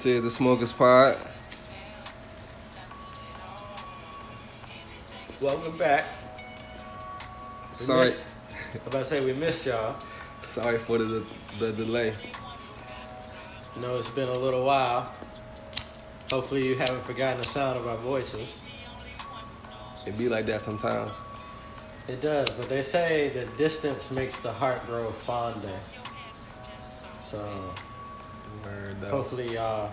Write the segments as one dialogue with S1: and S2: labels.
S1: This is the Smokers Pod.
S2: Welcome back. We
S1: Sorry,
S2: missed- I'm about to say we missed y'all.
S1: sorry for the the delay.
S2: Know it's been a little while. Hopefully you haven't forgotten the sound of our voices.
S1: It be like that sometimes.
S2: It does, but they say the distance makes the heart grow fonder. So
S1: though.
S2: hopefully y'all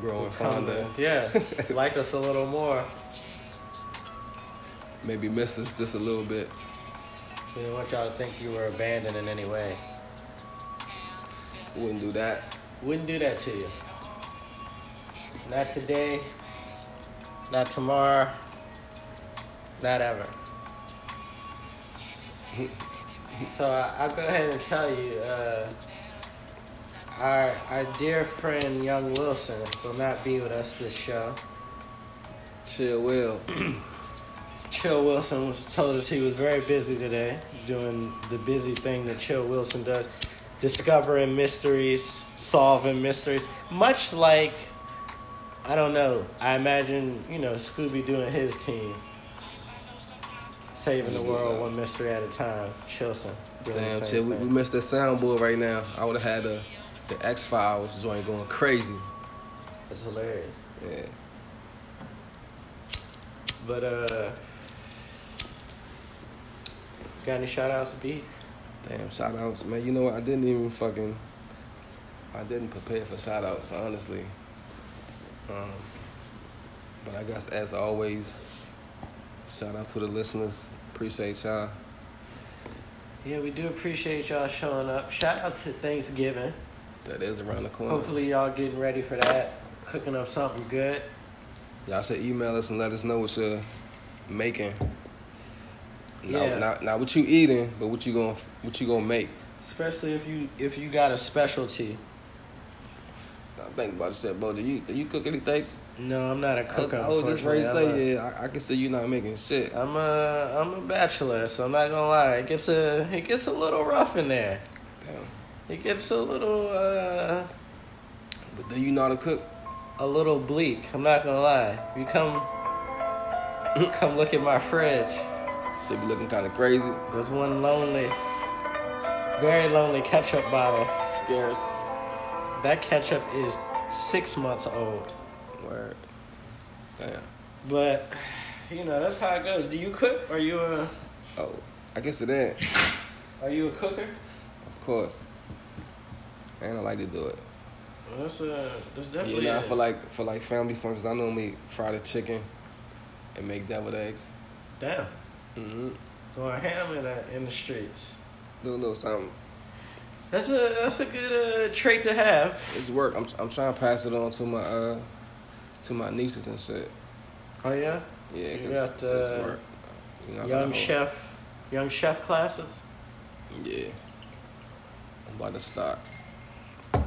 S1: growing
S2: will come
S1: fonder.
S2: yeah, like us a little more.
S1: Maybe missed us just a little bit.
S2: We don't want y'all to think you were abandoned in any way.
S1: Wouldn't do that.
S2: Wouldn't do that to you. Not today. Not tomorrow. Not ever. so I, I'll go ahead and tell you, uh, our our dear friend Young Wilson will not be with us this show.
S1: Chill, Will.
S2: Chill Wilson was told us he was very busy today, doing the busy thing that Chill Wilson does, discovering mysteries, solving mysteries, much like I don't know. I imagine you know Scooby doing his team, saving the world one mystery at a time. Chilson
S1: Damn, chill. We, we missed the soundboard right now. I would have had the the X Files joint going crazy.
S2: That's hilarious.
S1: Yeah.
S2: But uh, got any shout outs to beat?
S1: Damn, shout outs, man. You know what? I didn't even fucking. I didn't prepare for shout outs, honestly. Um, but I guess, as always, shout out to the listeners. Appreciate y'all.
S2: Yeah, we do appreciate y'all showing up. Shout out to Thanksgiving.
S1: That is around the corner.
S2: Hopefully y'all getting ready for that. Cooking up something good.
S1: Y'all should email us and let us know what you're making. Not,
S2: Yeah.
S1: not, not what you eating, but what you going what you gonna make.
S2: Especially if you if you got a specialty.
S1: I think about shit, bro. Do you do you cook anything?
S2: No, I'm not a cook.
S1: I was just ready to say, yeah, I, I can see you not making shit.
S2: I'm a I'm a bachelor, so I'm not gonna lie. It gets a it gets a little rough in there.
S1: Damn.
S2: It gets a little uh
S1: But do you know how to cook?
S2: a little bleak. I'm not gonna lie. You come come look at my fridge.
S1: Should be looking kind of crazy.
S2: There's one lonely, very lonely ketchup bottle.
S1: Scarce.
S2: That ketchup is six months old.
S1: Word. Damn.
S2: But you know that's how it goes. Do you cook? Are you a
S1: Oh, I guess it is.
S2: Are you a cooker?
S1: Of course. And I like to do it.
S2: Well, that's a that's
S1: Yeah,
S2: definitely.
S1: nah,
S2: a-
S1: for like for like family functions, I normally fry the chicken and make deviled eggs.
S2: damn
S1: Mm-hmm.
S2: going ham in the in the streets.
S1: Do a little something.
S2: That's a that's a good uh, trait to have.
S1: It's work. I'm I'm trying to pass it on to my uh to my nieces and shit.
S2: Oh yeah,
S1: Yeah,
S2: You got,
S1: it's
S2: uh,
S1: work. You know, I got
S2: young chef, young chef classes.
S1: Yeah. I'm about to start. But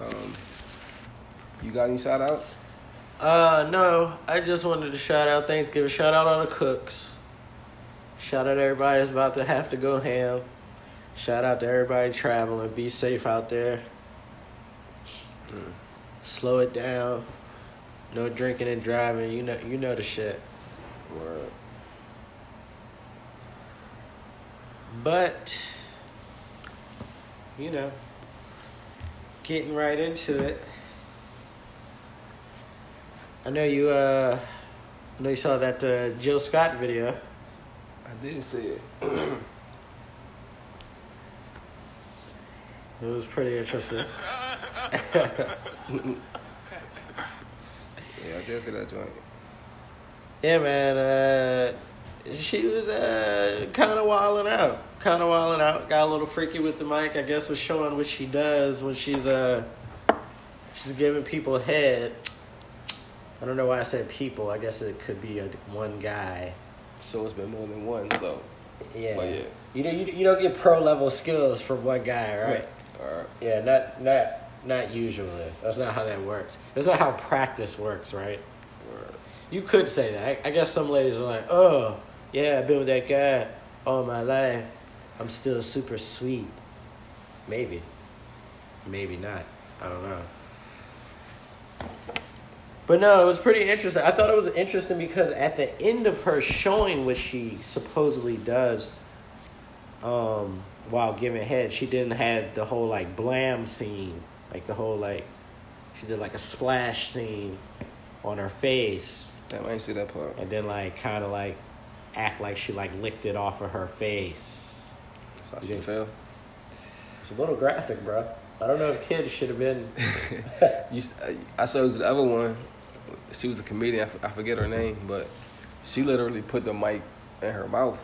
S1: um, you got any shout outs?
S2: Uh no, I just wanted to shout out Thanksgiving. Shout out all the cooks. Shout out everybody that's about to have to go ham. Shout out to everybody traveling. Be safe out there. Slow it down. No drinking and driving. You know you know the shit.
S1: Word.
S2: But you know, getting right into it. I know you. Uh, I know you saw that uh, Jill Scott video.
S1: I did see it.
S2: It was pretty interesting.
S1: Yeah, I did see that joint.
S2: yeah, man. Uh, she was uh, kind of wilding out. Kind of wilding out. Got a little freaky with the mic. I guess was showing what she does when she's uh, she's giving people head. I don't know why I said people. I guess it could be a, one guy.
S1: So it's been more than one, so.
S2: Yeah.
S1: But yeah.
S2: You know, you, you don't get pro level skills from one guy, right?
S1: Alright.
S2: Yeah, not not not usually. That's not how that works. That's not how practice works, right? You could say that. I, I guess some ladies are like, oh, yeah, I've been with that guy all my life. I'm still super sweet. Maybe. Maybe not. I don't know. But no, it was pretty interesting. I thought it was interesting because at the end of her showing what she supposedly does um, while giving head, she didn't have the whole like blam scene. Like the whole like she did like a splash scene on her face
S1: Damn, I ain't see that part.
S2: and then like kind of like act like she like licked it off of her face.
S1: So
S2: You
S1: she
S2: did.
S1: fell.
S2: It's a little graphic, bro. I don't know if kids should have been.
S1: You, s- uh, I you the other one. She was a comedian. I, f- I forget her name, but she literally put the mic in her mouth.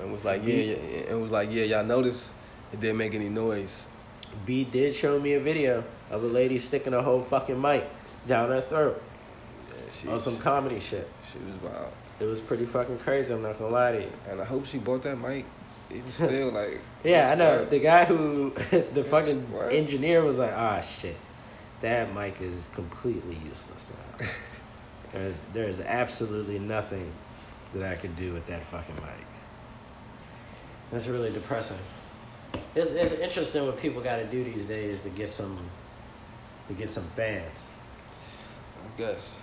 S1: And was like, yeah, yeah, and was like, yeah, y'all notice it didn't make any noise.
S2: B did show me a video of a lady sticking a whole fucking mic down her throat
S1: Yeah, she,
S2: on some
S1: she,
S2: comedy shit.
S1: she was wild.
S2: It was pretty fucking crazy. I'm not gonna lie to you.
S1: And I hope she bought that mic. Even still, like,
S2: Yeah, I know.
S1: wild.
S2: The guy who, the fucking
S1: what?
S2: engineer was like, ah, shit. That mic is completely useless now. there's, there's absolutely nothing that I could do with that fucking mic. That's really depressing. It's, it's interesting what people got to do these days to get some, to get some fans.
S1: I guess.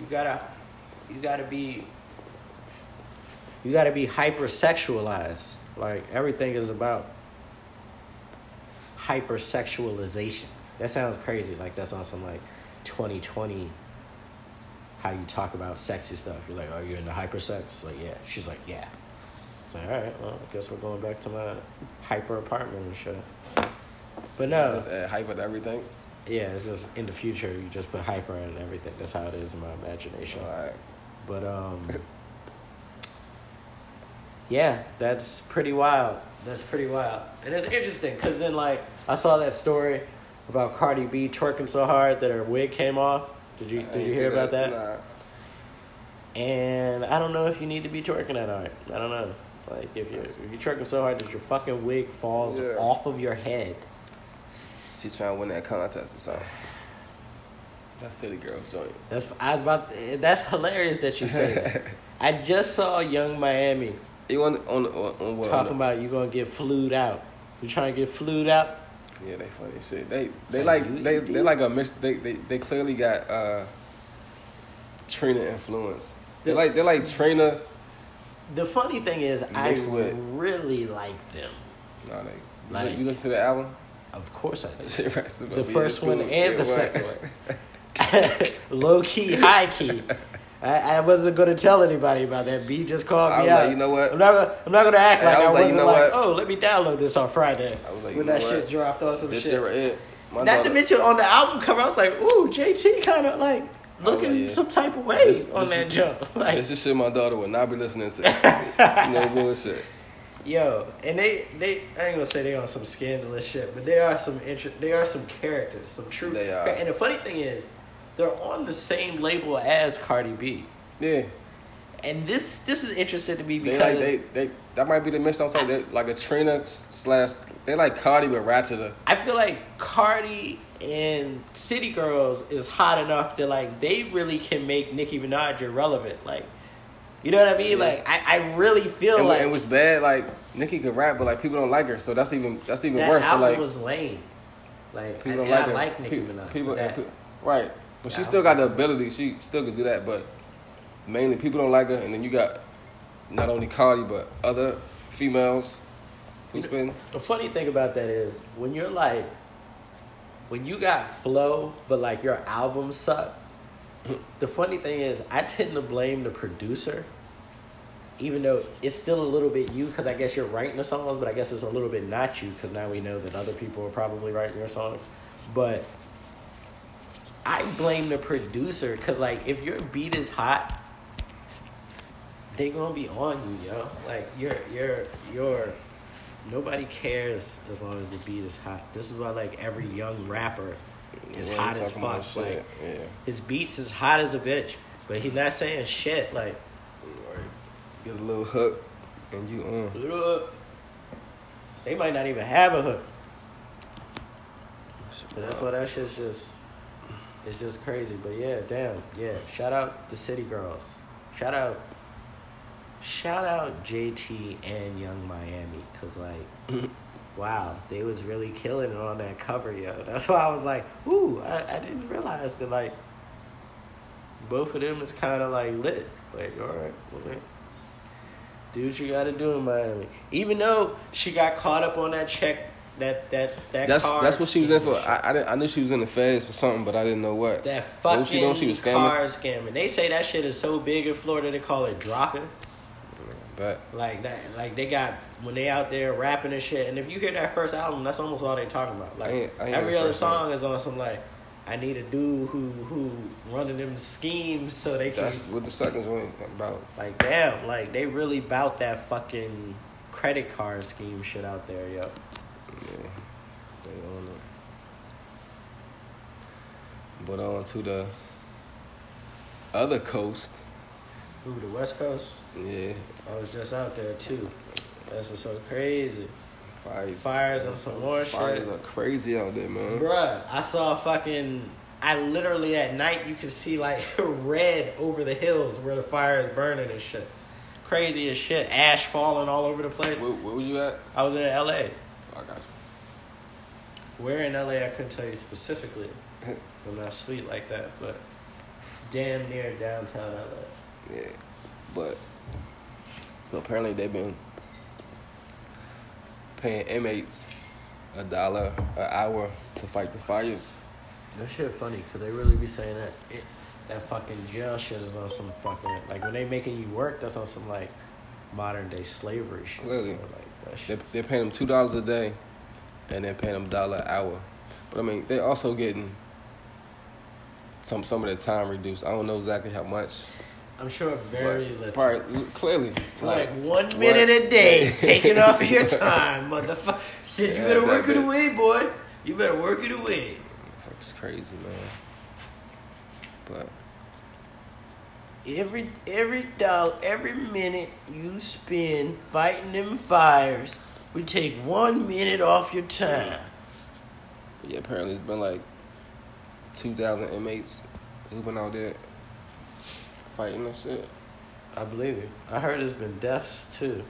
S2: You gotta, you gotta be, you gotta be hypersexualized. Like everything is about hypersexualization. That sounds crazy. Like that's on some like 2020. How you talk about sexy stuff? You're like, are you into hypersex? It's like, yeah. She's like, yeah. It's like, all right. Well, I guess we're going back to my hyper apartment and shit. But no,
S1: Just add hype to everything.
S2: yeah. It's just in the future, you just put hyper in everything. That's how it is in my imagination.
S1: All right.
S2: But um Yeah, that's pretty wild. That's pretty wild. And it's interesting cuz then like I saw that story about Cardi B twerking so hard that her wig came off. Did you did you hear about that?
S1: Nah.
S2: And I don't know if you need to be twerking that hard. I don't know. Like if you if you're twerking so hard that your fucking wig falls
S1: Yeah.
S2: off of your head.
S1: She trying to win that contest or something. That city girls joint.
S2: That's I was about that's hilarious that you say that. I just saw Young Miami
S1: You on on on, on what?
S2: talking
S1: on the-
S2: about you gonna get flewed out. You trying to get flewed out?
S1: Yeah, they funny shit. They they
S2: Like,
S1: like
S2: you-
S1: they they like a mix. They they, they clearly got uh Trina influence. They like they like Trina.
S2: The funny thing is, I
S1: with-
S2: really like them.
S1: No, they.
S2: Like-
S1: you listen to the album?
S2: Of course I
S1: shit
S2: The first one and the second one. Low key, high key. I, I wasn't gonna tell anybody about that. B just called
S1: I
S2: me
S1: was
S2: out.
S1: like, you know what?
S2: I'm not. Gonna, I'm not gonna act
S1: Hey,
S2: like
S1: I
S2: I,
S1: was like,
S2: wasn't
S1: you know
S2: like,
S1: what?
S2: oh, let me download this on Friday
S1: I was like,
S2: when that
S1: what?
S2: shit dropped on some
S1: This
S2: shit.
S1: shit right here. My
S2: Not to mention on the album cover, I was like, ooh, JT kind of like looking
S1: yeah.
S2: some type of way
S1: This-
S2: on
S1: this
S2: that
S1: is-
S2: jump. Like,
S1: This is shit my daughter would not be listening to. no bullshit.
S2: Yo, and they they I ain't gonna say they on some scandalous shit, but they are some inter- they are some characters, some true.
S1: They are.
S2: And the funny thing is, they're on the same label as Cardi B,
S1: Yeah.
S2: and this this is interesting to me
S1: They
S2: because
S1: like they they that might be the mix. I'm saying they like a Trina slash they like Cardi but ratcheter.
S2: I feel like Cardi and City Girls is hot enough that like they really can make Nicki Minaj irrelevant. Like, you know what I mean?
S1: Yeah.
S2: Like, I, I really feel
S1: And,
S2: like
S1: it was bad, like Nicki could rap, but like people don't like her, so that's even that's even
S2: that
S1: worse. So
S2: album
S1: like
S2: was lame. Like,
S1: people
S2: I,
S1: don't like
S2: I
S1: her.
S2: like Nicki
S1: Pe-
S2: Minaj.
S1: People, and right, but she still got the ability. She still could do that, but mainly people don't like her. And then you got not only Cardi but other females who's been
S2: The funny thing about that is when you're like, when you got flow, but like your albums suck. the funny thing is, I tend to blame the producer, even though it's still a little bit you, because I guess you're writing the songs, but I guess it's a little bit not you, because now we know that other people are probably writing your songs. But I blame the producer, because like if your beat is hot, they gonna be on you, yo. Like you're you're you're nobody cares as long as the beat is hot. This is why like every young rapper is
S1: Yeah,
S2: hot as fuck. Like
S1: yeah,
S2: his beats is hot as a bitch, but he's not saying shit. Like.
S1: Get a little hook, and you
S2: on. They might not even have a hook. But that's why that shit's just it's just crazy. But yeah, damn, yeah. Shout out the City Girls. Shout out, shout out JT and Young Miami, cause like, wow, they was really killing it on that cover, yo. That's why I was like, ooh, I, I didn't realize that like, both of them is kind of like lit. Like, all right, okay. Do what you gotta do in Miami. Even though she got caught up on that check, that that that.
S1: That's that's what she was in for. I I, I knew she was in the feds for something, but I didn't know what.
S2: That
S1: What
S2: fucking
S1: was she doing? She was scamming?
S2: card scamming. They say that shit is so big in Florida they call it dropping.
S1: But
S2: Like that, like they got when they out there rapping and shit. And if you hear that first album, that's almost all they talking about. Like
S1: I ain't- I ain't
S2: every other
S1: one.
S2: song is on some like, I need a dude who who running them schemes so they can
S1: that's what the second joint about.
S2: like damn, like they really bout that fucking credit card scheme shit out there, yo.
S1: Yeah, they on it. But on to the other coast.
S2: Ooh, the West Coast.
S1: Yeah, oh,
S2: I was just out there too. That's what's so crazy.
S1: fires.
S2: Fires and some more
S1: Fires
S2: shit.
S1: are crazy out there, man.
S2: Bruh, I saw fucking. I literally at night you can see like red over the hills where the fire is burning and shit. Crazy as shit. Ash falling all over the place.
S1: Where, where was you at?
S2: I was in LA.
S1: Oh, I got
S2: Where in LA I couldn't tell you specifically. I'm not sweet like that, but damn near downtown LA.
S1: yeah, but so apparently they've been paying inmates a dollar an hour to fight the fires.
S2: That shit funny because they really be saying that it, that fucking jail shit is on some fucking like when they making you work, that's on some like modern day slavery shit.
S1: Clearly.
S2: Like
S1: They they're paying them two dollars a day, and they're paying them dollar an hour. But I mean, they're also getting some some of their time reduced. I don't know exactly how much.
S2: I'm sure very little.
S1: probably clearly
S2: Like, one
S1: what-
S2: minute a day, taking off your time, motherfucker. Shit, you
S1: Yeah,
S2: better
S1: that
S2: work it away, boy. You better work it away.
S1: It's crazy, man. But
S2: Every every dollar, every minute you spend fighting them fires, we take one minute off your time.
S1: But yeah, apparently it's been like two thousand inmates who've been out there fighting and shit.
S2: I believe it. I heard there's been deaths too.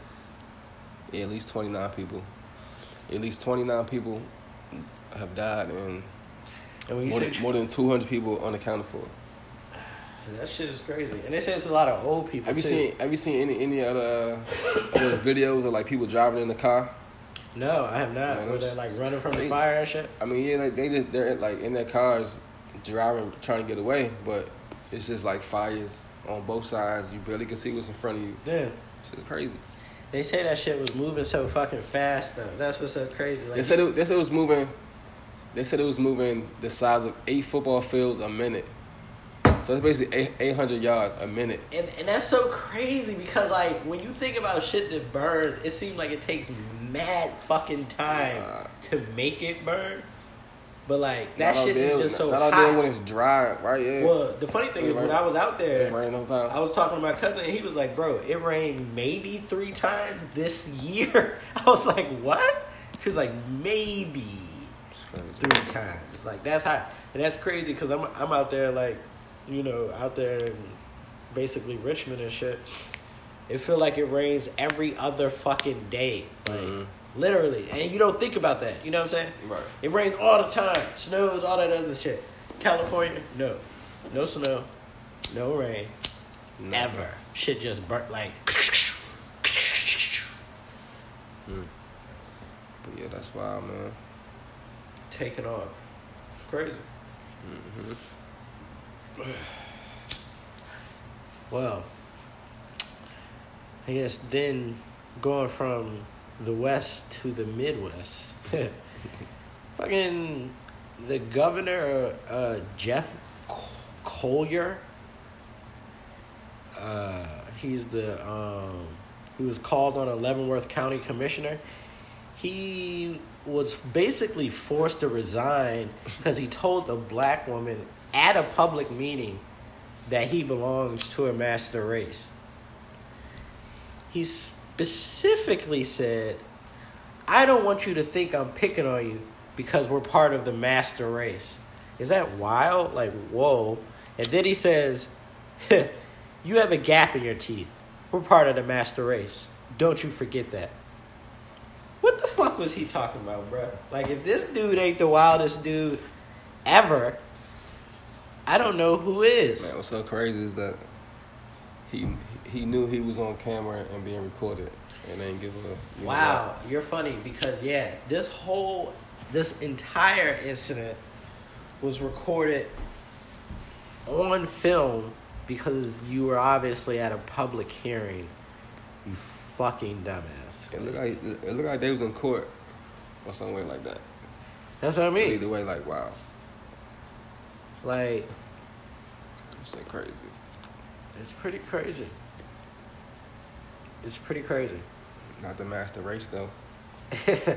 S1: Yeah, at least twenty nine people. At least twenty nine people have died, and
S2: And
S1: more than, more than two hundred people unaccounted for.
S2: That shit is crazy, and they say it's a lot of old people
S1: Have you
S2: too.
S1: seen Have you seen any any other other videos of like people driving in the car?
S2: No, I have not.
S1: Man,
S2: Where they're like running from the fire and shit.
S1: I mean, yeah, like they just they're like in their cars driving, trying to get away, but it's just like fires on both sides. You barely can see what's in front of you.
S2: Damn.
S1: Shit's crazy.
S2: They say that shit was moving so fucking fast though. That's what's so crazy. Like,
S1: They said it, they said it was moving. They said it was moving the size of eight football fields a minute. So it's basically eight eight hundred yards a minute.
S2: and and that's so crazy because like when you think about shit that burns, it seems like it takes mad fucking time
S1: Nah.
S2: to make it burn. But like that
S1: Not
S2: shit is just so
S1: not
S2: hot.
S1: there when it's dry, right? Yeah.
S2: well, the funny thing
S1: It
S2: is when I was out there,
S1: it's raining all the time.
S2: I was talking to my cousin and he was like, "Bro, it rained maybe three times this year." I was like, "What?" He was like, "Maybe." Three times. Like that's hot, and that's crazy because I'm I'm out there like, you know, out there in basically Richmond and shit. It feel like it rains every other fucking day, like
S1: Mhm.
S2: literally, and you don't think about that. You know what I'm saying?
S1: Right.
S2: It rains all the time, snows, all that other shit. California, no, no snow, no rain,
S1: No.
S2: ever. Shit just burnt like.
S1: Mm. But yeah, that's wild, man.
S2: Taking off. It's crazy.
S1: hmm
S2: Well, I guess then going from the West to the Midwest, fucking the governor, uh, Jeff Colyer, uh, he's the, um, he was called on a Leavenworth County commissioner. He was basically forced to resign because he told a black woman at a public meeting that he belongs to a master race. He specifically said, I don't want you to think I'm picking on you because we're part of the master race. is that wild? Like, whoa. And then he says, You have a gap in your teeth. We're part of the master race. Don't you forget that. What the fuck was he talking about, bro? Like, if this dude ain't the wildest dude ever, I don't know who is.
S1: Man, what's so crazy is that he he knew he was on camera and being recorded, and ain't give a you know
S2: Wow, you're funny because yeah, this whole this entire incident was recorded on film because you were obviously at a public hearing. You fucking dumbass.
S1: It looked like it looked like they was in court or some way like that.
S2: That's what I mean.
S1: Either way, like wow,
S2: Like
S1: it's so crazy.
S2: it's pretty crazy. It's pretty crazy.
S1: Not the master race though.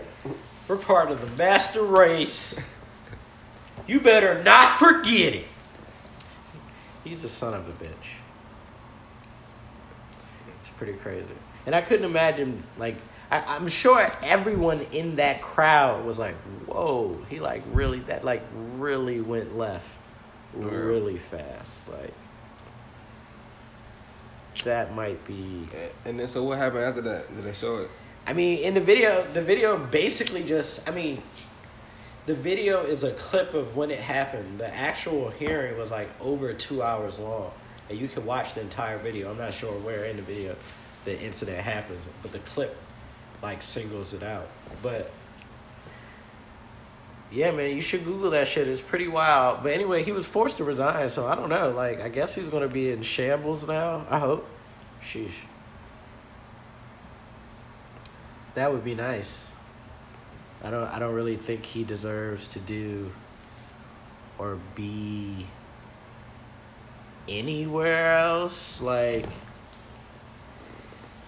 S2: We're part of the master race. You better not forget it. He's a son of a bitch. It's pretty crazy. And I couldn't imagine, like, I, I'm sure everyone in that crowd was like, whoa, he, like, really, that, like, really went left really fast. Like, that might be.
S1: And- then so what happened after that? Did they show it?
S2: I mean, in the video, the video basically just, I mean, the video is a clip of when it happened. The actual hearing was like over two hours long, and you can watch the entire video. I'm not sure where in the video the incident happens, but the clip like singles it out. But yeah, man, you should Google that shit. It's pretty wild. But anyway, he was forced to resign, so I don't know. Like, I guess he's gonna be in shambles now. I hope. Sheesh. That would be nice. I don't I don't really think he deserves to do or be anywhere else like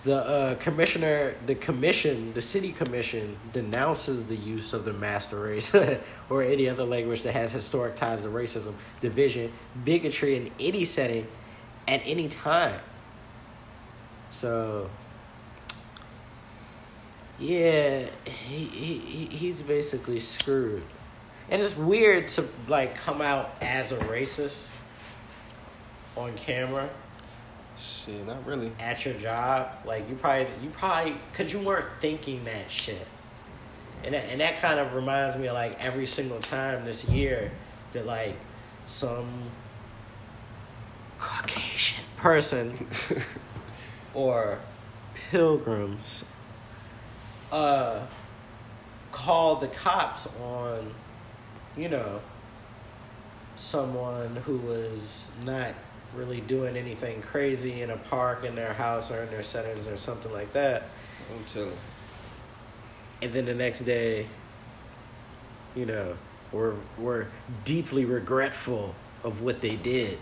S2: the uh, commissioner the commission the city commission denounces the use of the master race or any other language that has historic ties to racism division bigotry in any setting at any time so yeah, he, he he- he's basically screwed. And it's weird to like come out as a racist on camera
S1: Shit, not really.
S2: at your job. Like you probably you probably cuz you weren't thinking that shit. And that, and that kind of reminds me of like every single time this year that like some Caucasian person or pilgrims uh called the cops on you know someone who was not really doing anything crazy in a park in their house or in their settings or something like that
S1: I'm chilling.
S2: and then the next day you know we're we're deeply regretful of what they did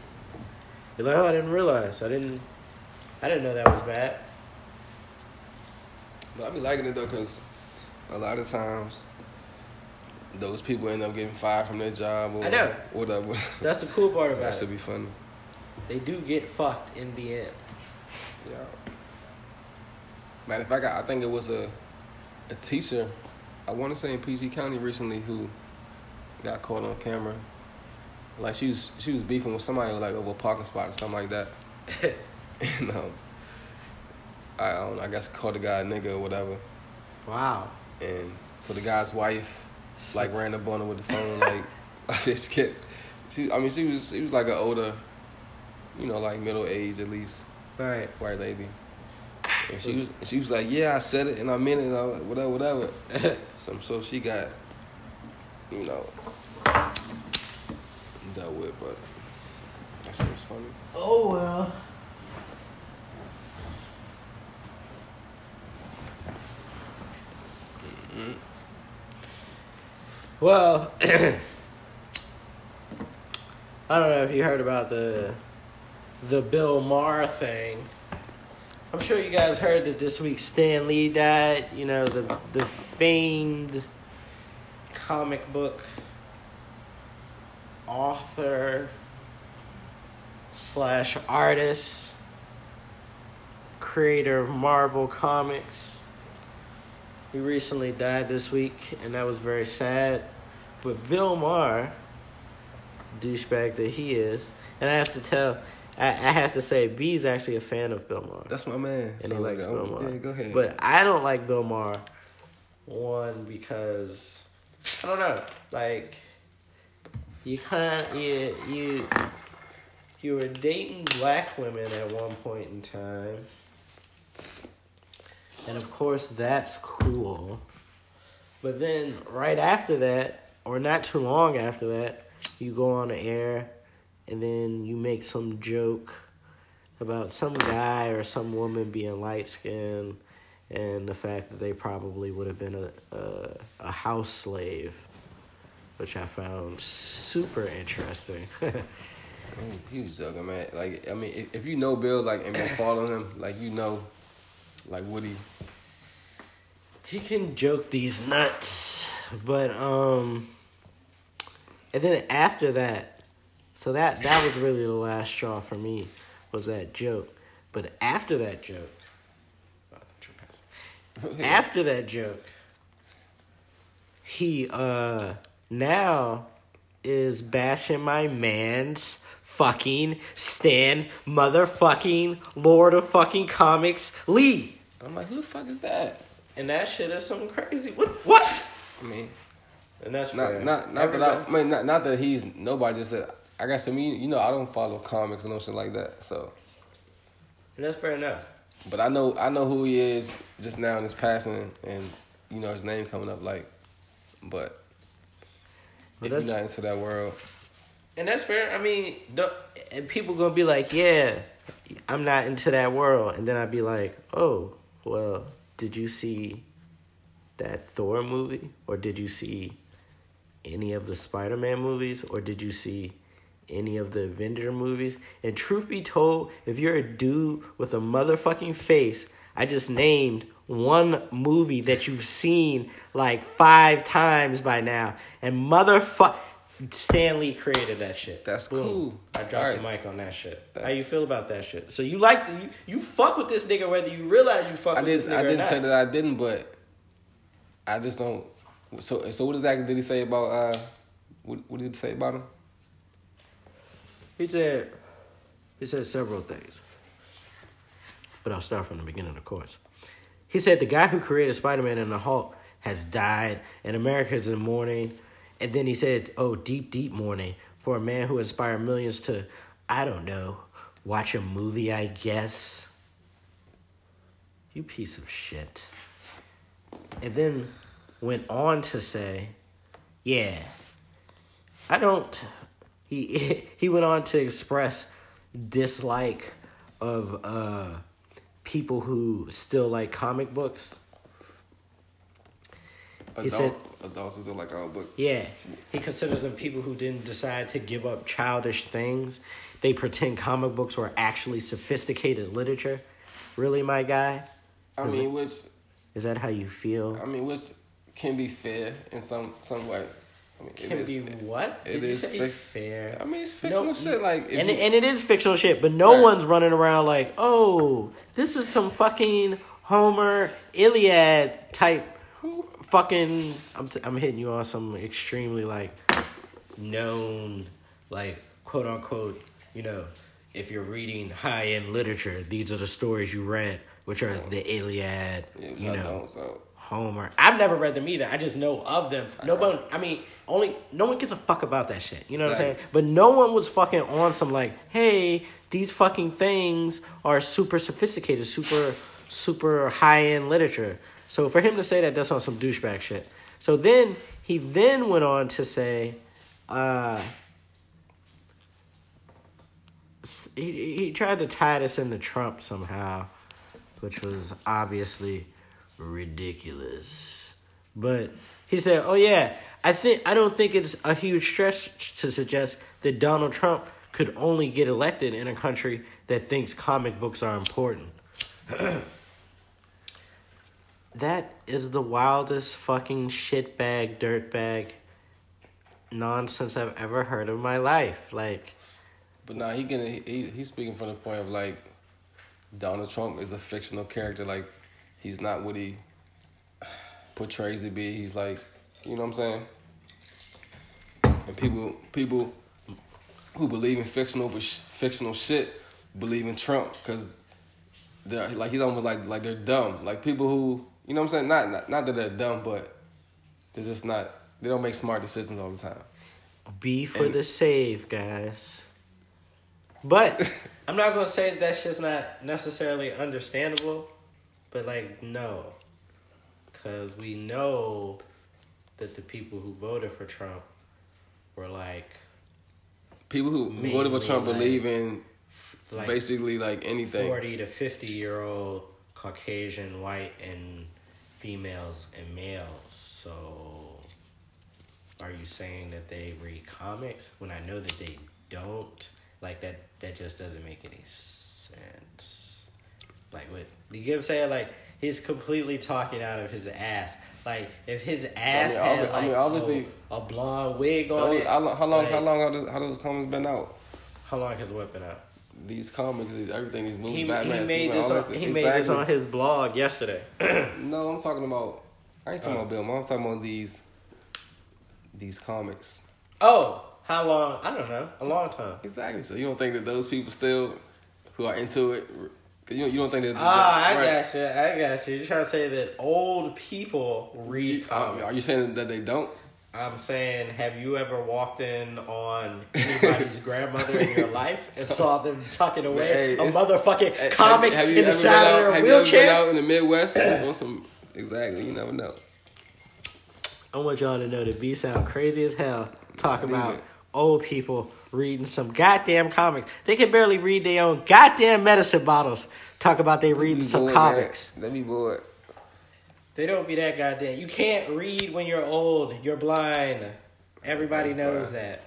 S2: you're like oh i didn't realize i didn't i didn't know that was bad
S1: But I be liking it though, cause a lot of times those people end up getting fired from their job or
S2: I know.
S1: whatever.
S2: that's the cool part about
S1: that
S2: it That
S1: should be funny.
S2: They do get fucked in the end
S1: Yeah. Matter of fact, I I think it was a a teacher. I want to say in PG County recently who got caught on camera. Like she was she was beefing with somebody like over a parking spot or something like that. and um, I don't know, I guess called the guy a nigga or whatever.
S2: wow
S1: And so the guy's wife like ran up on her with the phone like I just kept she I mean she was she was like an older you know like middle age at least
S2: right
S1: white lady. And she was she was like, Yeah, I said it and I meant it and I was like, whatever, whatever. so so she got you know dealt with, but that shit was funny.
S2: oh well mm-hmm. Well, I don't know if you heard about the the Bill Maher thing. I'm sure you guys heard that this week Stan Lee died. You know the the famed comic book author slash artist, creator of Marvel Comics. He recently died this week, and that was very sad. But Bill Maher douchebag that he is, and I have to tell, I, I have to say, B is actually a fan of Bill Maher,
S1: That's my man.
S2: and
S1: So,
S2: he likes
S1: like,
S2: Bill
S1: oh,
S2: Maher.
S1: Yeah, go ahead.
S2: But I don't like Bill Maher. One because I don't know, like you kind of you you you were dating black women at one point in time, and of course that's cool. But then right after that, or not too long after that, you go on the air, and then you make some joke about some guy or some woman being light skinned and the fact that they probably would have been a, a, a house slave, which I found super interesting.
S1: I mean, he was joking, man. Like, I mean, if, if you know Bill, like, and been following him, like, you know, like, Woody.
S2: he can joke these nuts, but um, and then after that, so that that was really the last straw for me was that joke. But after that joke, after that joke, he uh now is bashing my man's fucking Stan motherfucking Lord of fucking Comics Lee.
S1: I'm like, who the fuck is that?
S2: And that shit is something crazy. What? What?
S1: I mean,
S2: And that's
S1: not
S2: fair.
S1: not not that I, I mean, not, not that he's nobody. Just that I guess got some. You know, I don't follow comics and no shit like that. So,
S2: And that's fair enough.
S1: but I know I know who he is just now in his passing, and you know his name coming up. Like, but
S2: But
S1: if you're not into that world,
S2: And that's fair. I mean, the, and people gonna be like, "Yeah, I'm not into that world," and then I'd be like, "Oh, well, did you see that Thor movie, or did you see any of the Spider-Man movies, or did you see any of the Avenger movies?" And truth be told, if you're a dude with a motherfucking face, I just named one movie that you've seen like five times by now, and motherfuck. Stan Lee created that shit.
S1: That's
S2: Boom.
S1: cool.
S2: I dropped
S1: Alright.
S2: the mic on that shit. How you feel about that shit? So you like the, you you fuck with this nigga whether you realize you fuck
S1: I
S2: with
S1: did
S2: this nigga
S1: I didn't say that I didn't, but I just don't. So so what exactly did he say about uh? What what did he say about him?
S2: He said he said several things. But I'll start from the beginning, of course. He said the guy who created Spider-Man and the Hulk has died and America's in mourning. And then he said, "Oh, deep deep mourning for a man who inspired millions to I don't know, watch a movie, I guess." You piece of shit. And then went on to say, "Yeah, I don't." He he went on to express dislike of uh, people who still like comic books. He said-
S1: Adults, adults who like all books.
S2: Yeah, he considers them people who didn't decide to give up childish things. They pretend comic books were actually sophisticated literature. Really, my guy?
S1: I
S2: Is
S1: mean, which
S2: Is that how you feel?
S1: I mean, which can be fair in some some way. I mean, it
S2: Can
S1: is-
S2: be what?
S1: it
S2: Did you
S1: is
S2: say
S1: fic-
S2: fair?
S1: I mean, it's fictional
S2: No,
S1: shit. Like,
S2: and
S1: you-
S2: and it is fictional shit, but no
S1: Right.
S2: one's running around like, oh, this is some fucking Homer Iliad type fucking. I'm t- I'm hitting you on some extremely like known like quote unquote you know if you're reading high end literature, these are the stories you read, which are the Iliad,
S1: yeah,
S2: you
S1: I
S2: know.
S1: So
S2: Homer. I've never read them either. I just know of them. No one. I mean, only no one gives a fuck about that shit. You know what I'm saying? But no one was fucking on some like, hey, these fucking things are super sophisticated, super super high end literature. So for him to say that, that's on some douchebag shit. So then he then went on to say, uh, he he tried to tie this into Trump somehow, which was obviously ridiculous. But he said, "Oh yeah, I think I don't think it's a huge stretch to suggest that Donald Trump could only get elected in a country that thinks comic books are important." that is the wildest fucking shitbag dirtbag nonsense I've ever heard of my life. Like
S1: But nah, he gonna he he's speaking from the point of like Donald Trump is a fictional character. Like he's not what he portrays to be. He's like, you know what I'm saying? And people people who believe in fictional fictional shit believe in Trump because they're like he's almost like like they're dumb. Like people who you know what I'm saying. Not not, not that they're dumb, but they're just not. They don't make smart decisions all the time.
S2: Be for
S1: And-
S2: the save, guys. But I'm not gonna say that's just not necessarily understandable, but like no, because we know that the people who voted for Trump were like
S1: People who, who voted for Trump
S2: like-
S1: believe in
S2: like
S1: basically like anything.
S2: forty to fifty year old Caucasian white and females and males. So, are you saying that they read comics when I know that they don't? Like that, that just doesn't make any sense. Like what you get what I'm saying? Like he's completely talking out of his ass. Like if his ass
S1: mean,
S2: had
S1: I
S2: like
S1: mean, obviously-
S2: a, a blonde wig on
S1: Those-
S2: it.
S1: how, long- how long? How
S2: like,
S1: long? How those, how those comics been out?
S2: How long has it been out?
S1: These comics, these- everything, these movies,
S2: He,
S1: Batman,
S2: he made this. On, he made this on his blog yesterday.
S1: No, I'm talking about. I ain't talking
S2: Oh.
S1: about Bill. Maher, I'm talking about these. These comics.
S2: Oh, how long? I don't know. A long time.
S1: Exactly. So you don't think that those people still, who are into it, you you don't think that.
S2: Ah, I
S1: right.
S2: got you. I got you. You're trying to say that old people read
S1: Uh,
S2: comics.
S1: Are you saying that they don't?
S2: I'm saying, have you ever walked in on anybody's grandmother in your life and saw them tucking away
S1: Hey,
S2: a motherfucking
S1: Have-
S2: comic
S1: have you
S2: in the
S1: ever
S2: side
S1: been
S2: of
S1: out-
S2: their
S1: have you ever been
S2: wheelchair?
S1: out in the Midwest on some? Exactly. You never know.
S2: I want y'all to know that B sound crazy as hell talking about
S1: it.
S2: Old people reading some goddamn comics. They can barely read their own goddamn medicine bottles. Talk about they reading some
S1: bored,
S2: comics.
S1: Man. They be bored.
S2: They don't be that goddamn. You can't read when you're old. You're blind. Everybody knows that.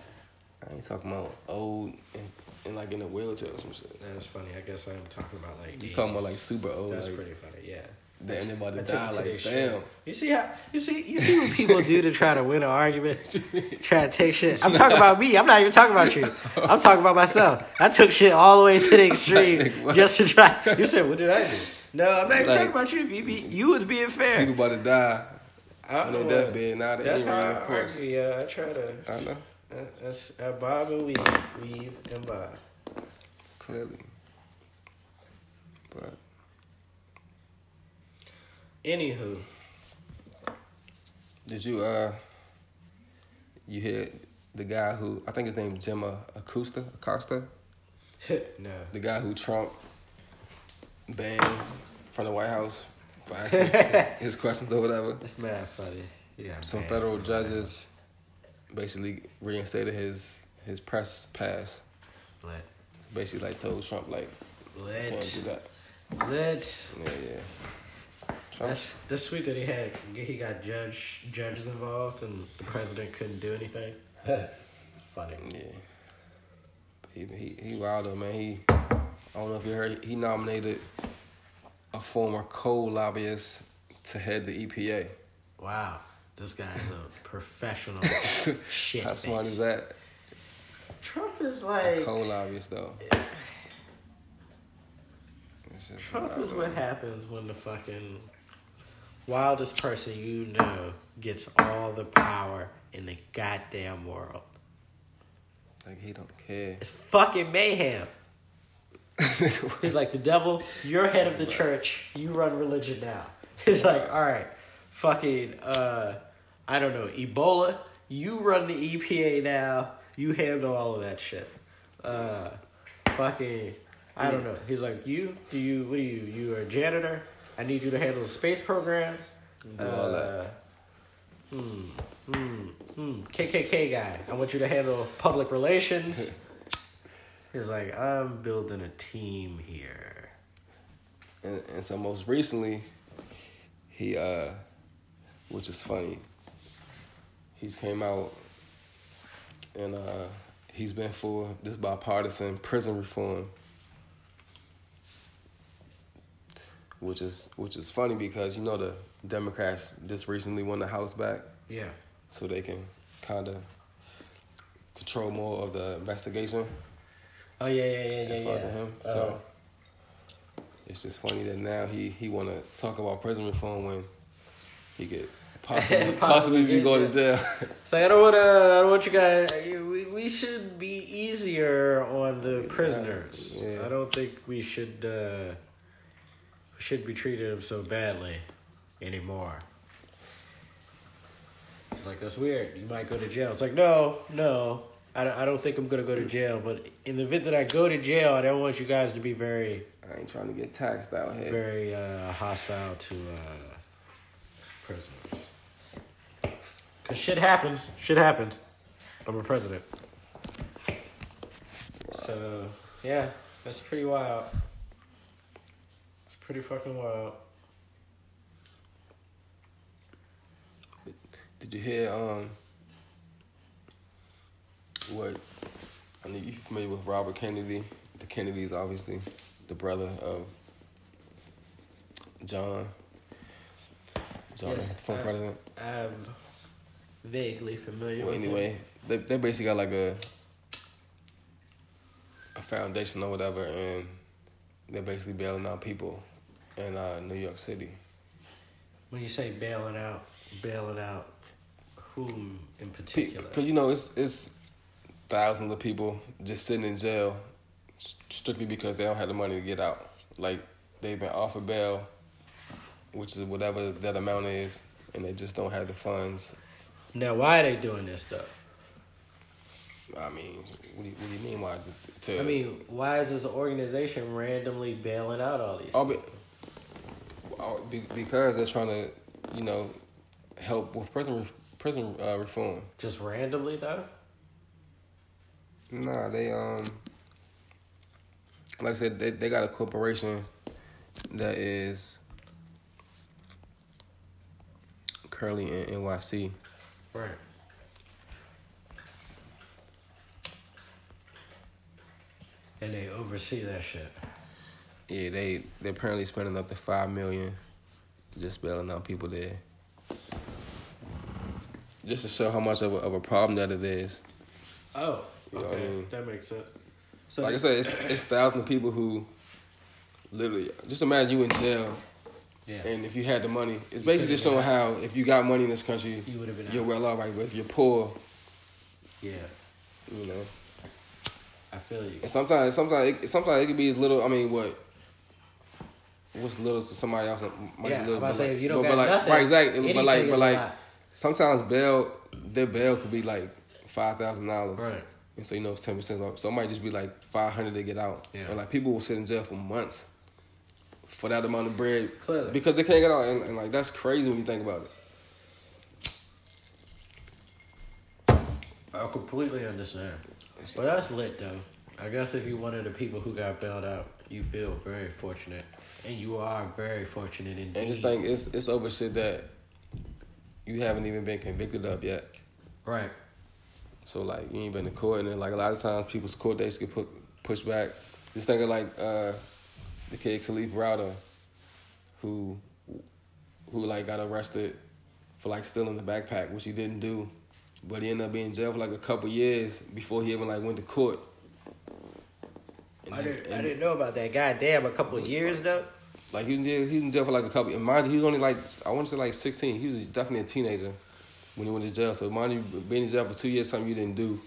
S1: I ain't talking about old and, and like in a wheelchair or some shit.
S2: That's funny. I guess I'm talking about like.
S1: You talking about like super old?
S2: That's
S1: like,
S2: pretty funny. Yeah.
S1: About to die. Like damn.
S2: You see how you see you see what people do to try to win an argument, try to take shit. I'm talking about me. I'm not even talking about you. I'm talking about myself. I took shit all the way to the extreme
S1: What?
S2: just to try. You said, "What did I do?" No, I'm not even
S1: Like-
S2: talking about you. You, be- you was being fair.
S1: People about to die
S2: I don't know what-
S1: deathbed. Now they
S2: That's how I argue. Yeah, I try to.
S1: I know
S2: That's uh, bob and weave, weave and bob.
S1: clearly, but
S2: Anywho,
S1: did you uh you hear the guy who I think his name Jim Acosta Acosta
S2: no.
S1: the guy who Trump banned from the White House for asking his questions or whatever.
S2: That's mad funny. Yeah.
S1: Some federal judges basically reinstated his his press pass.
S2: Let,
S1: Basically, like told Trump like
S2: let,
S1: do that.
S2: let.
S1: Yeah, yeah.
S2: That's that's sweet that he had he got judge judges involved and the president couldn't do anything. Funny.
S1: yeah. He he he wild though, man. He I don't know if you heard he nominated a former coal lobbyist to head the EPA.
S2: Wow, this guy's a professional. Shit
S1: How smart is that?
S2: Trump is
S1: A
S2: like
S1: coal lobbyist though.
S2: Trump is what happens when the fucking wildest person you know gets all the power in the goddamn world.
S1: Like he don't care.
S2: It's fucking mayhem. He's like, the devil, you're head of the church, you run religion now. He's like, all right, fucking, uh, I don't know, Ebola, you run the EPA now, you handle all of that shit. Uh, fucking, I don't know. He's like, you, do you, what are you, you are a janitor? I need you to handle the space program.
S1: Do all that.
S2: Uh, Hmm, hmm, hmm. KKK guy, I want you to handle public relations. He's like, I'm building a team here.
S1: And, and so most recently, he uh, which is funny. He's came out and uh, he's been for this bipartisan prison reform, which is which is funny because you know the Democrats just recently won the House back,
S2: Yeah.
S1: so they can kind of control more of the investigation.
S2: Oh yeah, yeah, yeah, yeah,
S1: as far
S2: yeah.
S1: him.
S2: Uh,
S1: So it's just funny that now he he want to talk about prison reform when he could possibly,
S2: Possibly
S1: be going to jail.
S2: so I don't want to. I don't want you guys. We, we should be easier on the prisoners.
S1: Yeah.
S2: I don't think we should. Uh, should be treating them so badly anymore. It's like that's weird. You might go to jail. It's like no, no. I don't, I don't think I'm gonna go to jail. But in the event that I go to jail, I don't want you guys to be very,
S1: I ain't trying to get taxed out here.
S2: very uh, hostile to uh, prisoners. Cause shit happens. Shit happens. I'm a president. So yeah, that's pretty wild. It's pretty fucking wild.
S1: Did you hear um what I mean you familiar with Robert Kennedy? The Kennedys obviously, the brother of John. John,
S2: Yes,
S1: former president.
S2: I'm vaguely familiar.
S1: Well,
S2: with
S1: anyway, they they basically got like a a foundation or whatever, and they're basically bailing out people in uh, New York City.
S2: When you say bailing out, bailing out, whom in particular?
S1: Because you know it's it's thousands of people just sitting in jail strictly because they don't have the money to get out. Like they've been offered bail, which is whatever that amount is, and they just don't have the funds.
S2: Now, why are they doing this stuff?
S1: I mean, what do you, what do you mean? Why? To, to
S2: I mean, why is this organization randomly bailing out all these?
S1: all be, all be, because they're trying to, you know, help with prison prison uh, reform.
S2: Just randomly though?
S1: Nah, they um, like I said, they they got a corporation that is currently in NYC.
S2: Right. And they oversee that shit.
S1: Yeah, they they're apparently spending up to five million just bailing out people there. Just to show how much of a, of a problem that it is.
S2: Oh,
S1: You know
S2: okay,
S1: I mean?
S2: that makes sense. So,
S1: Like I said, it's, it's thousands of people who literally just imagine you in jail
S2: yeah,
S1: and if you had the money, it's
S2: You
S1: basically just showing how if you got money in this country,
S2: you would have been
S1: you're
S2: out.
S1: well off. Right, but if you're poor,
S2: Yeah,
S1: you know.
S2: I feel you.
S1: And sometimes, sometimes, it, sometimes it could be as little. I mean, what? What's little to somebody else? Might
S2: Yeah,
S1: be
S2: I'm
S1: little,
S2: about to
S1: but
S2: say
S1: like-
S2: if you don't
S1: but,
S2: got
S1: but like,
S2: nothing,
S1: right, exactly.
S2: anything
S1: But like,
S2: is
S1: but like, sometimes bail, their bail could be like five thousand dollars.
S2: Right.
S1: And so you know it's ten percent off. So it might just be like five hundred to get out.
S2: Yeah.
S1: And like people will sit in jail for months for that amount of bread
S2: Clearly.
S1: because they can't get out. And, and like that's crazy when you think about it.
S2: I completely understand. But that's lit though. I guess if you're one of the people who got bailed out, you feel very fortunate, and you are very fortunate indeed.
S1: And this thing it's it's over shit that you haven't even been convicted of yet.
S2: right?
S1: So like you ain't been to court, and then like a lot of times people's court dates get put pushed back. Just think of like uh, the kid Kalief Browder, who who like got arrested for like stealing the backpack, which he didn't do, but he ended up being in jail for like a couple years before he even like went to court.
S2: I didn't. I didn't know about that. God damn, a couple of years though.
S1: Like he was in jail, he was in jail for like a couple. And mind you, he was only like I want to say like sixteen. He was definitely a teenager when he went to jail. So mind you, being in jail for two years, something you didn't do,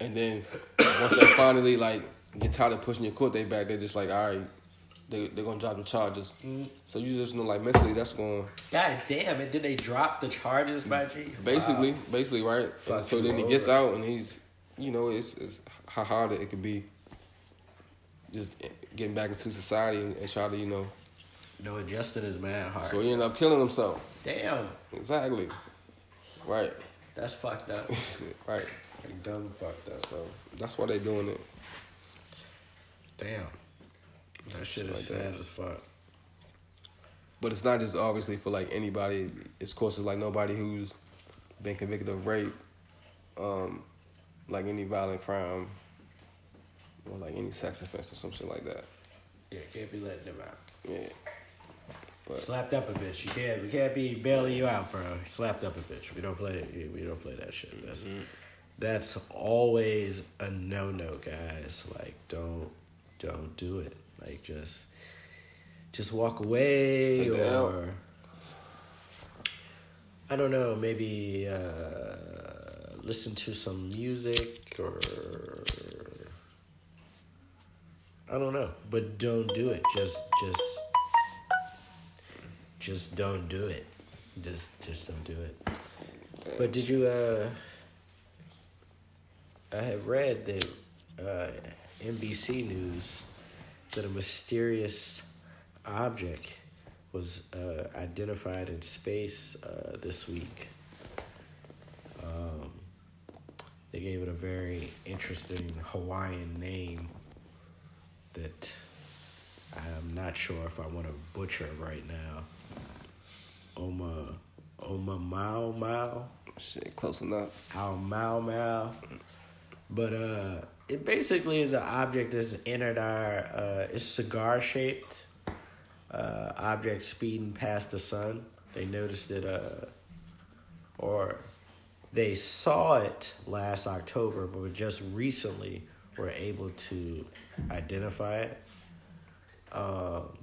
S1: and then once they finally like get tired of pushing your court date back, they're just like, all right, they they're gonna drop the charges. Mm-hmm. So you just know like mentally that's going
S2: God damn, and did they drop the charges, my G?
S1: basically
S2: Wow.
S1: basically right. So then he gets out and he's you know it's, it's how hard it could be. Just getting back into society and, and try to you know.
S2: No, adjusting is mad hard.
S1: So he ended up killing himself.
S2: damn,
S1: Exactly. Right.
S2: that's fucked up.
S1: right.
S2: Like, dumb fucked up.
S1: So that's why they doing it.
S2: Damn, that shit
S1: Like
S2: is
S1: that.
S2: sad as fuck.
S1: But it's not just obviously for like anybody. It's course it's like nobody who's been convicted of rape, um, like any violent crime, or like any sex offense or some shit like that.
S2: Yeah, can't be letting them out.
S1: Yeah. But
S2: Slapped up a bitch. You can't. We can't be bailing you out, bro. Slapped up a bitch. We don't play. We don't play that shit. That's that's always a no no, guys. Like, don't don't do it. Like, just just walk away
S1: Take
S2: or. I don't know, maybe uh, listen to some music or I don't know, but don't do it. Just just just don't do it. Just just don't do it. But did you uh I have read that uh, NBC News that a mysterious object was uh, identified in space uh, this week. Um, they gave it a very interesting Hawaiian name that I'm not sure if I want to butcher right now. Oma Oma Mao Mao.
S1: Shit, close enough.
S2: Our Mao Mao. But uh, it basically is an object that's entered our. Uh, it's cigar shaped. Uh, object speeding past the sun. They noticed it, uh, or they saw it last October, but just recently were able to identify it. Um,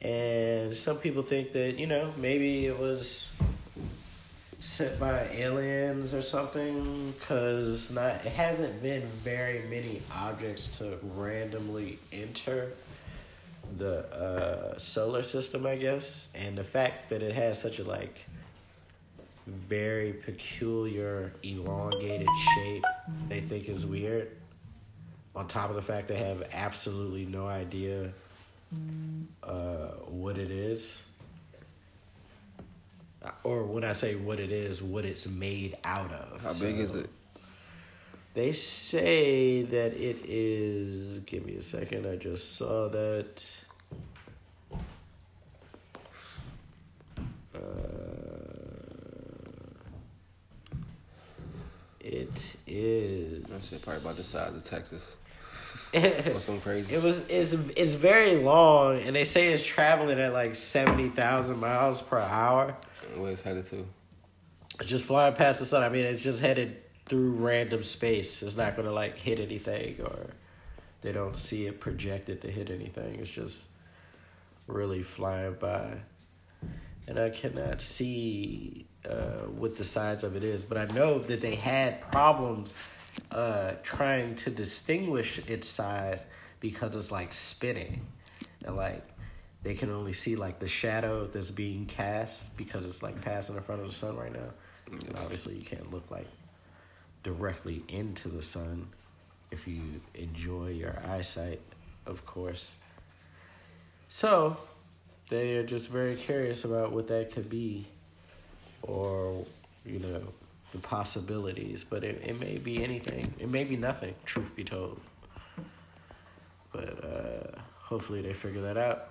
S2: and some people think that you know maybe it was sent by aliens or something because not it hasn't been very many objects to randomly enter the uh, solar system i guess and the fact that it has such a like very peculiar elongated shape they think is weird on top of the fact they have absolutely no idea uh, what it is or when I say what it is, what it's made out of.
S1: How big is it?
S2: They say that it is. Give me a second. I just saw that. Uh, it is.
S1: That shit probably about the size of Texas. or some crazy.
S2: It was it's it's very long, and they say it's traveling at like seventy thousand miles per hour.
S1: Where it's headed to?
S2: It's just flying past the sun. I mean, it's just headed through random space. It's not gonna like hit anything, or they don't see it projected to hit anything. It's just really flying by, and I cannot see uh, what the size of it is. But I know that they had problems uh, trying to distinguish its size because it's like spinning, and like they can only see like the shadow that's being cast because it's like passing in front of the sun right now. And obviously, you can't look like directly into the sun if you enjoy your eyesight, of course. So, they are just very curious about what that could be, or, you know, the possibilities. But it, it may be anything, it may be nothing, truth be told. But uh, hopefully, they figure that out.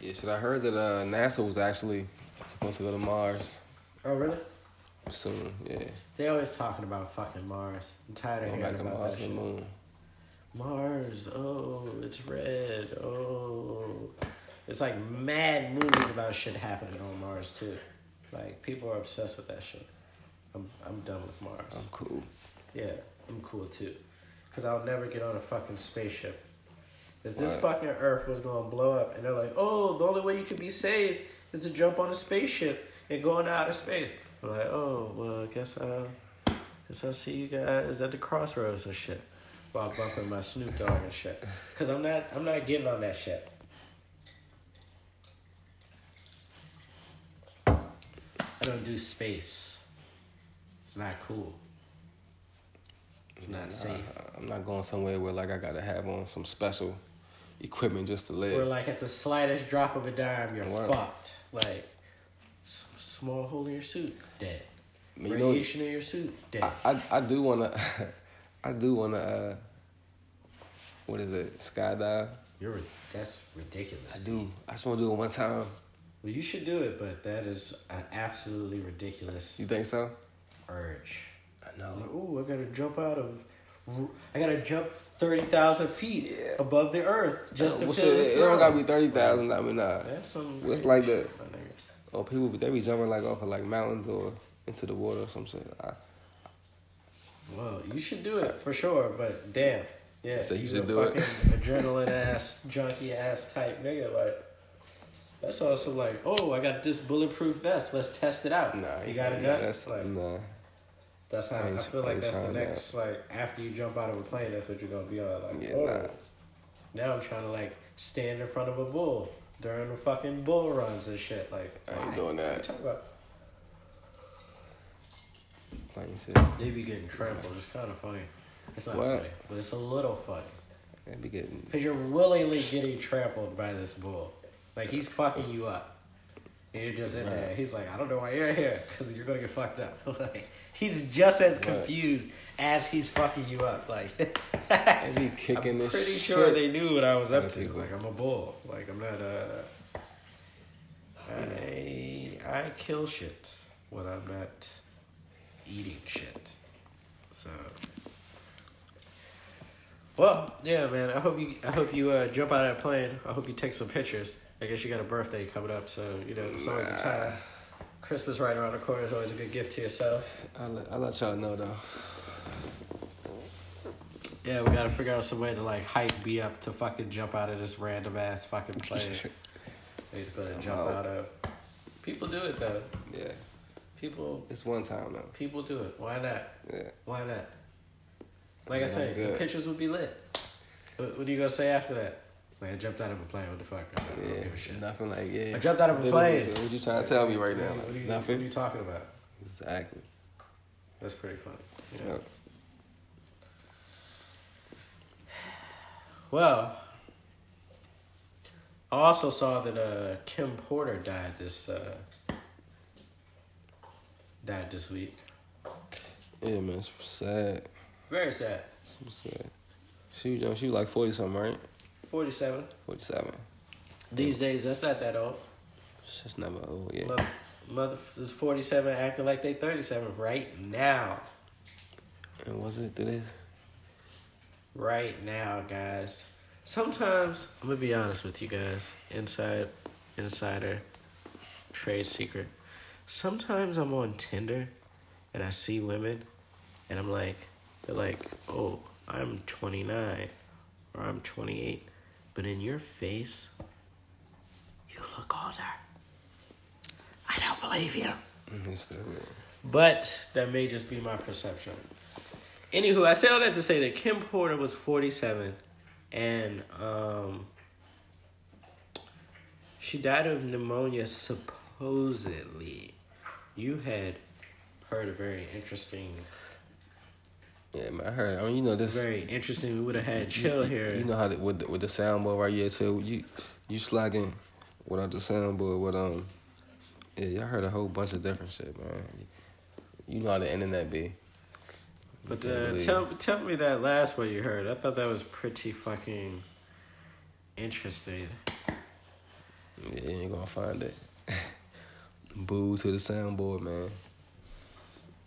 S1: Yeah, shit. I heard that uh, NASA was actually supposed to go to Mars
S2: Oh, really?
S1: soon. Yeah,
S2: They always talking about fucking Mars. I'm tired of
S1: going
S2: hearing
S1: back to
S2: about
S1: Mars
S2: that
S1: and the
S2: shit.
S1: moon.
S2: Mars, oh, it's red. Oh, it's like mad movies about shit happening on Mars too. Like people are obsessed with that shit. I'm I'm done with Mars.
S1: I'm cool.
S2: Yeah, I'm cool too. Cause I'll never get on a fucking spaceship. If this fucking Earth was gonna blow up, and they're like, "Oh, the only way you can be saved is to jump on a spaceship and go into outer space," I'm like, "Oh, well, I guess uh, I, guess I'll see you guys at the crossroads and shit." Bumping my Snoop Dogg and shit, cause I'm not, I'm not getting on that shit. I don't do space. It's not cool. It's not
S1: Nah,
S2: safe.
S1: I'm not going somewhere where like I gotta have on some special equipment just to live.
S2: Or like at the slightest drop of a dime, you're
S1: Wow.
S2: fucked. Like small hole in your suit, dead.
S1: You know,
S2: Radiation in your suit, dead.
S1: I, I I do wanna I do wanna uh what is it skydive?
S2: you're that's ridiculous.
S1: I do. I just wanna do it one time.
S2: Well, you should do it, but that is an absolutely ridiculous
S1: You think so?
S2: urge.
S1: I
S2: Like,
S1: know.
S2: ooh, I gotta jump out of. I gotta jump thirty thousand feet
S1: Yeah.
S2: above the earth just to
S1: well,
S2: feel
S1: it, it don't gotta be thirty thousand. I mean, nah.
S2: That's some.
S1: What's like the-
S2: nigga.
S1: People they be jumping like off of like mountains or into the water or some shit. I,
S2: Well, you should do it for sure, but damn. Yeah,
S1: So you should
S2: a
S1: do it.
S2: adrenaline ass, junkie ass type nigga. Like, that's also like, oh, I got this bulletproof vest. Let's test it out.
S1: Nah,
S2: you got it done.
S1: That's
S2: like,
S1: nah.
S2: that's how
S1: I
S2: I, feel like that's the next like after you jump out of a plane. That's what you're gonna be on. Like,
S1: Yeah,
S2: oh,
S1: nah.
S2: now I'm trying to like stand in front of a bull during the fucking bull runs and shit. Like,
S1: I ain't
S2: why?
S1: doing
S2: What you
S1: that.
S2: talking about?
S1: Plain shit.
S2: They be getting trampled. It's kind of funny. It's not
S1: What?
S2: funny, but it's a little funny.
S1: I be getting.
S2: Because you're willingly getting trampled by this bull. Like, he's fucking you up. And you're just in there.
S1: Right.
S2: He's like, I don't know why you're here. Because you're going to get fucked up. like, he's just as
S1: Right.
S2: confused as he's fucking you up. Like,
S1: They be kicking
S2: I'm
S1: this
S2: pretty
S1: shit.
S2: sure they knew what I was up to.
S1: people.
S2: Like, I'm a bull. Like, I'm not a. I, I kill shit when I'm not eating shit. So. Well, yeah, man. I hope you. I hope you uh, jump out of that plane. I hope you take some pictures. I guess you got a birthday coming up, so you know it's always a time. Christmas right around the corner is always a good gift to yourself.
S1: I'll let, I'll let y'all know though.
S2: Yeah, we gotta figure out some way to like hype B up to fucking jump out of this random ass fucking plane. He's gonna
S1: I'm
S2: jump
S1: out.
S2: out of. People do it though.
S1: Yeah,
S2: People
S1: it's one time though.
S2: people do it. Why not?
S1: Yeah,
S2: Why not? Like I
S1: Yeah,
S2: said, the pictures would be lit. What, what are you gonna say after that? Like I jumped out of a plane. What the fuck? I don't
S1: yeah,
S2: give a shit.
S1: nothing like yeah.
S2: I jumped out of a plane.
S1: What are you trying to tell me right now?
S2: What you,
S1: nothing.
S2: What are you talking about?
S1: Exactly.
S2: That's pretty funny. Yeah.
S1: Yep.
S2: Well, I also saw that uh, Kim Porter died this uh, died this week.
S1: Yeah, man, it's sad.
S2: Very sad.
S1: It's sad. She was young. She was like forty something, right?
S2: Forty seven.
S1: Forty seven.
S2: These days, that's not that old.
S1: It's just never old. Yeah.
S2: Mother, mother is forty seven, acting like they thirty seven right now.
S1: And was it? It?
S2: Right now, guys. Sometimes I'm gonna be honest with you guys. Inside, insider, trade secret. Sometimes I'm on Tinder, and I see women, and I'm like, they're like, oh, I'm 29, or I'm 28, but in your face, you look older. I don't believe you.
S1: Mm.
S2: But that may just be my perception. Anywho, I say all that to say that Kim Porter was 47 and um, she died of pneumonia supposedly. You had heard a very interesting,
S1: Yeah, man. I heard. I mean, you know this.
S2: very interesting. We would have had chill
S1: you,
S2: here.
S1: You know how the, with the, with the soundboard right here too. You you slagging without the soundboard. With um, yeah, y'all heard a whole bunch of different shit, man. You know how the internet be.
S2: but uh, tell tell me that last one you heard. I thought that was pretty fucking interesting.
S1: Yeah, you ain't gonna find it. Boo to the soundboard, man.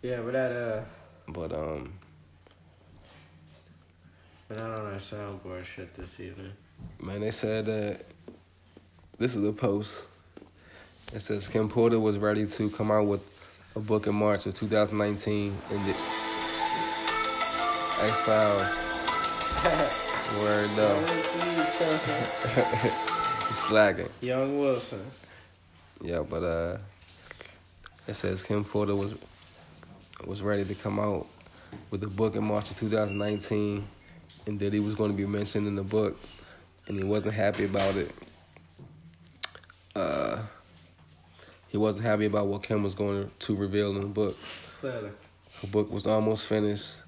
S2: Yeah, but that uh,
S1: But um,
S2: but not on our soundboard shit this evening.
S1: man, they said that this is a post. It says Kim Porter was ready to come out with a book in March of 2019, and the X Files. Word though, slacking.
S2: Young Wilson.
S1: Yeah, but uh, it says Kim Porter was was ready to come out with the book in March of 2019, and that he was going to be mentioned in the book, and he wasn't happy about it. Uh, he wasn't happy about what Kim was going to reveal in the book.
S2: Clearly.
S1: Her book was almost finished.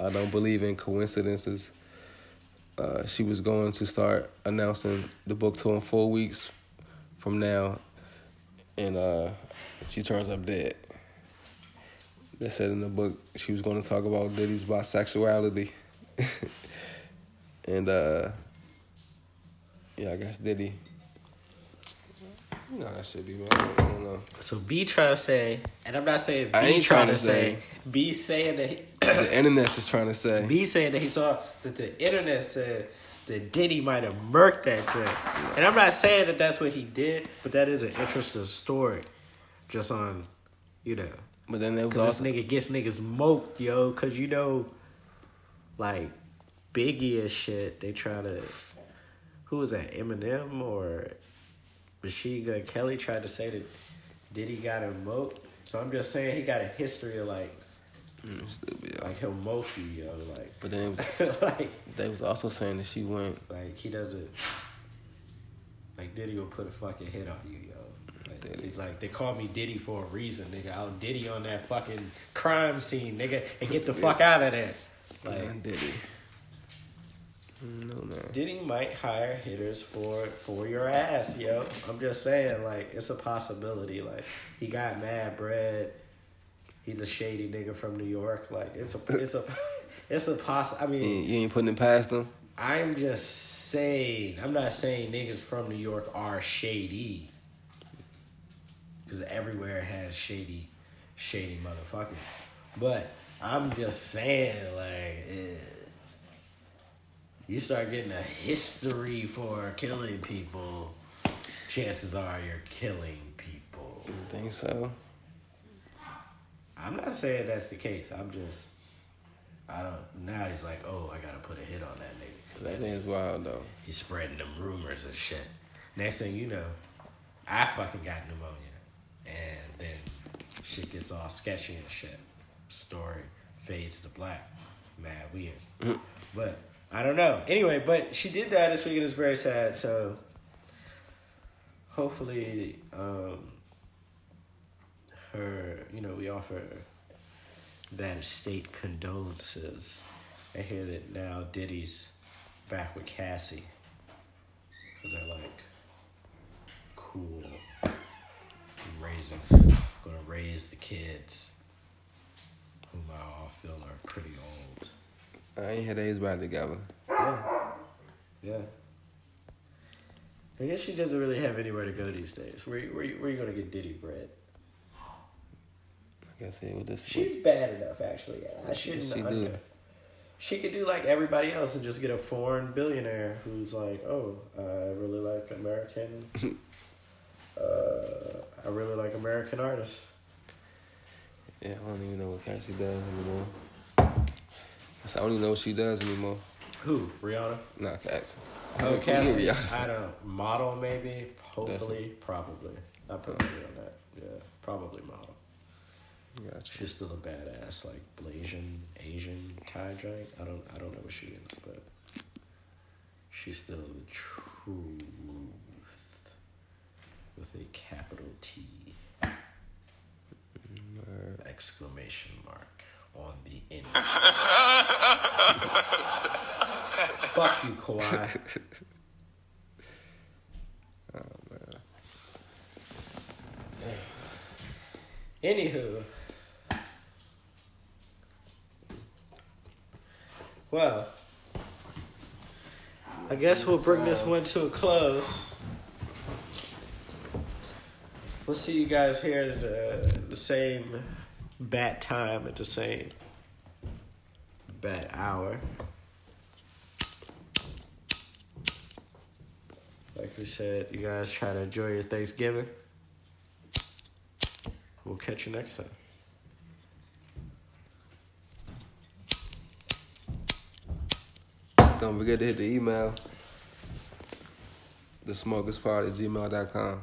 S1: I don't believe in coincidences. Uh, she was going to start announcing the book tour in four weeks from now, and uh, she turns up dead. They said in the book she was going to talk about Diddy's bisexuality, and uh, yeah, I guess Diddy. You know that should be, man. I don't, know.
S2: So B trying to say, and I'm not saying B
S1: I ain't
S2: trying
S1: trying
S2: to say,
S1: say.
S2: B saying that he,
S1: the internet's just trying to say.
S2: B saying that he saw that the internet said that Diddy might have murked that joint. And I'm not saying that that's what he did, but that is an interesting story, just on, you know,
S1: But then there was also
S2: this nigga gets niggas moped, yo. Cause you know, like Biggie and shit, they try to. Who was that? Eminem or Machine Gun Kelly tried to say that Diddy got him moped. So I'm just saying he got a history of like,
S1: Mm, stupid,
S2: like he'll mope you, yo. Like,
S1: But then was,
S2: like,
S1: they was also saying that she went.
S2: like he doesn't. Like Diddy will put a fucking hit on you, yo. Like,
S1: Diddy.
S2: He's like, they call me Diddy for a reason, nigga. I'll Diddy on that fucking crime scene, nigga, and get the fuck out of there. Like,
S1: Man, Diddy. No man.
S2: Diddy might hire hitters for for your ass, yo. I'm just saying, like, it's a possibility. Like, he got mad bread. He's a shady nigga from New York. Like, it's a it's a it's a poss. I
S1: You,
S2: mean,
S1: ain't- you ain't putting it past them.
S2: I'm just saying. I'm not saying niggas from New York are shady. Because everywhere has shady, shady motherfuckers. But I'm just saying, like, eh, you start getting a history for killing people, chances are you're killing people.
S1: You think so?
S2: I'm not saying that's the case. I'm just, I don't. Now he's like, oh, I gotta put a hit on that nigga.
S1: That is wild though.
S2: He's spreading them rumors and shit. Next thing you know, I fucking got pneumonia. And then shit gets all sketchy and shit. Story fades to black. Mad weird.
S1: Mhm.
S2: But I don't know. Anyway, but she did die this week and it's very sad. So hopefully, um, her, you know, we offer that estate condolences. I hear that now Diddy's back with Cassie. Because they're like cool. Raising, gonna raise the kids, whom I all feel are pretty old.
S1: I ain't had back together.
S2: Yeah. Yeah. I guess she doesn't really have anywhere to go these days. Where, where, where you gonna get Diddy bread?
S1: I guess it with this.
S2: She's bad enough, actually. I shouldn't.
S1: She
S2: under-
S1: do.
S2: She could do like everybody else and just get a foreign billionaire who's like, oh, I really like American. uh, I really like American artists.
S1: Yeah, I don't even know what Cassie does anymore. I don't even know what she does anymore.
S2: Who? Rihanna.
S1: Not Cassie.
S2: Oh, Cassie.
S1: Rihanna.
S2: I don't know. Model maybe. Hopefully, probably. I put money on that. Yeah, probably model.
S1: Gotcha.
S2: She's still a badass, like Blasian, Asian Thai drink. I don't, I don't know what she is, but she's still the truth with a capital T
S1: Word.
S2: exclamation mark on the end. Fuck you, Kawhi.
S1: Oh man.
S2: Anywho. Well, I guess we'll bring this one to a close. We'll see you guys here at the, the same bat time at the same bat hour. Like we said, you guys try to enjoy your Thanksgiving. We'll catch you next time.
S1: Don't forget to hit the email. The smokersparty at gmail.com.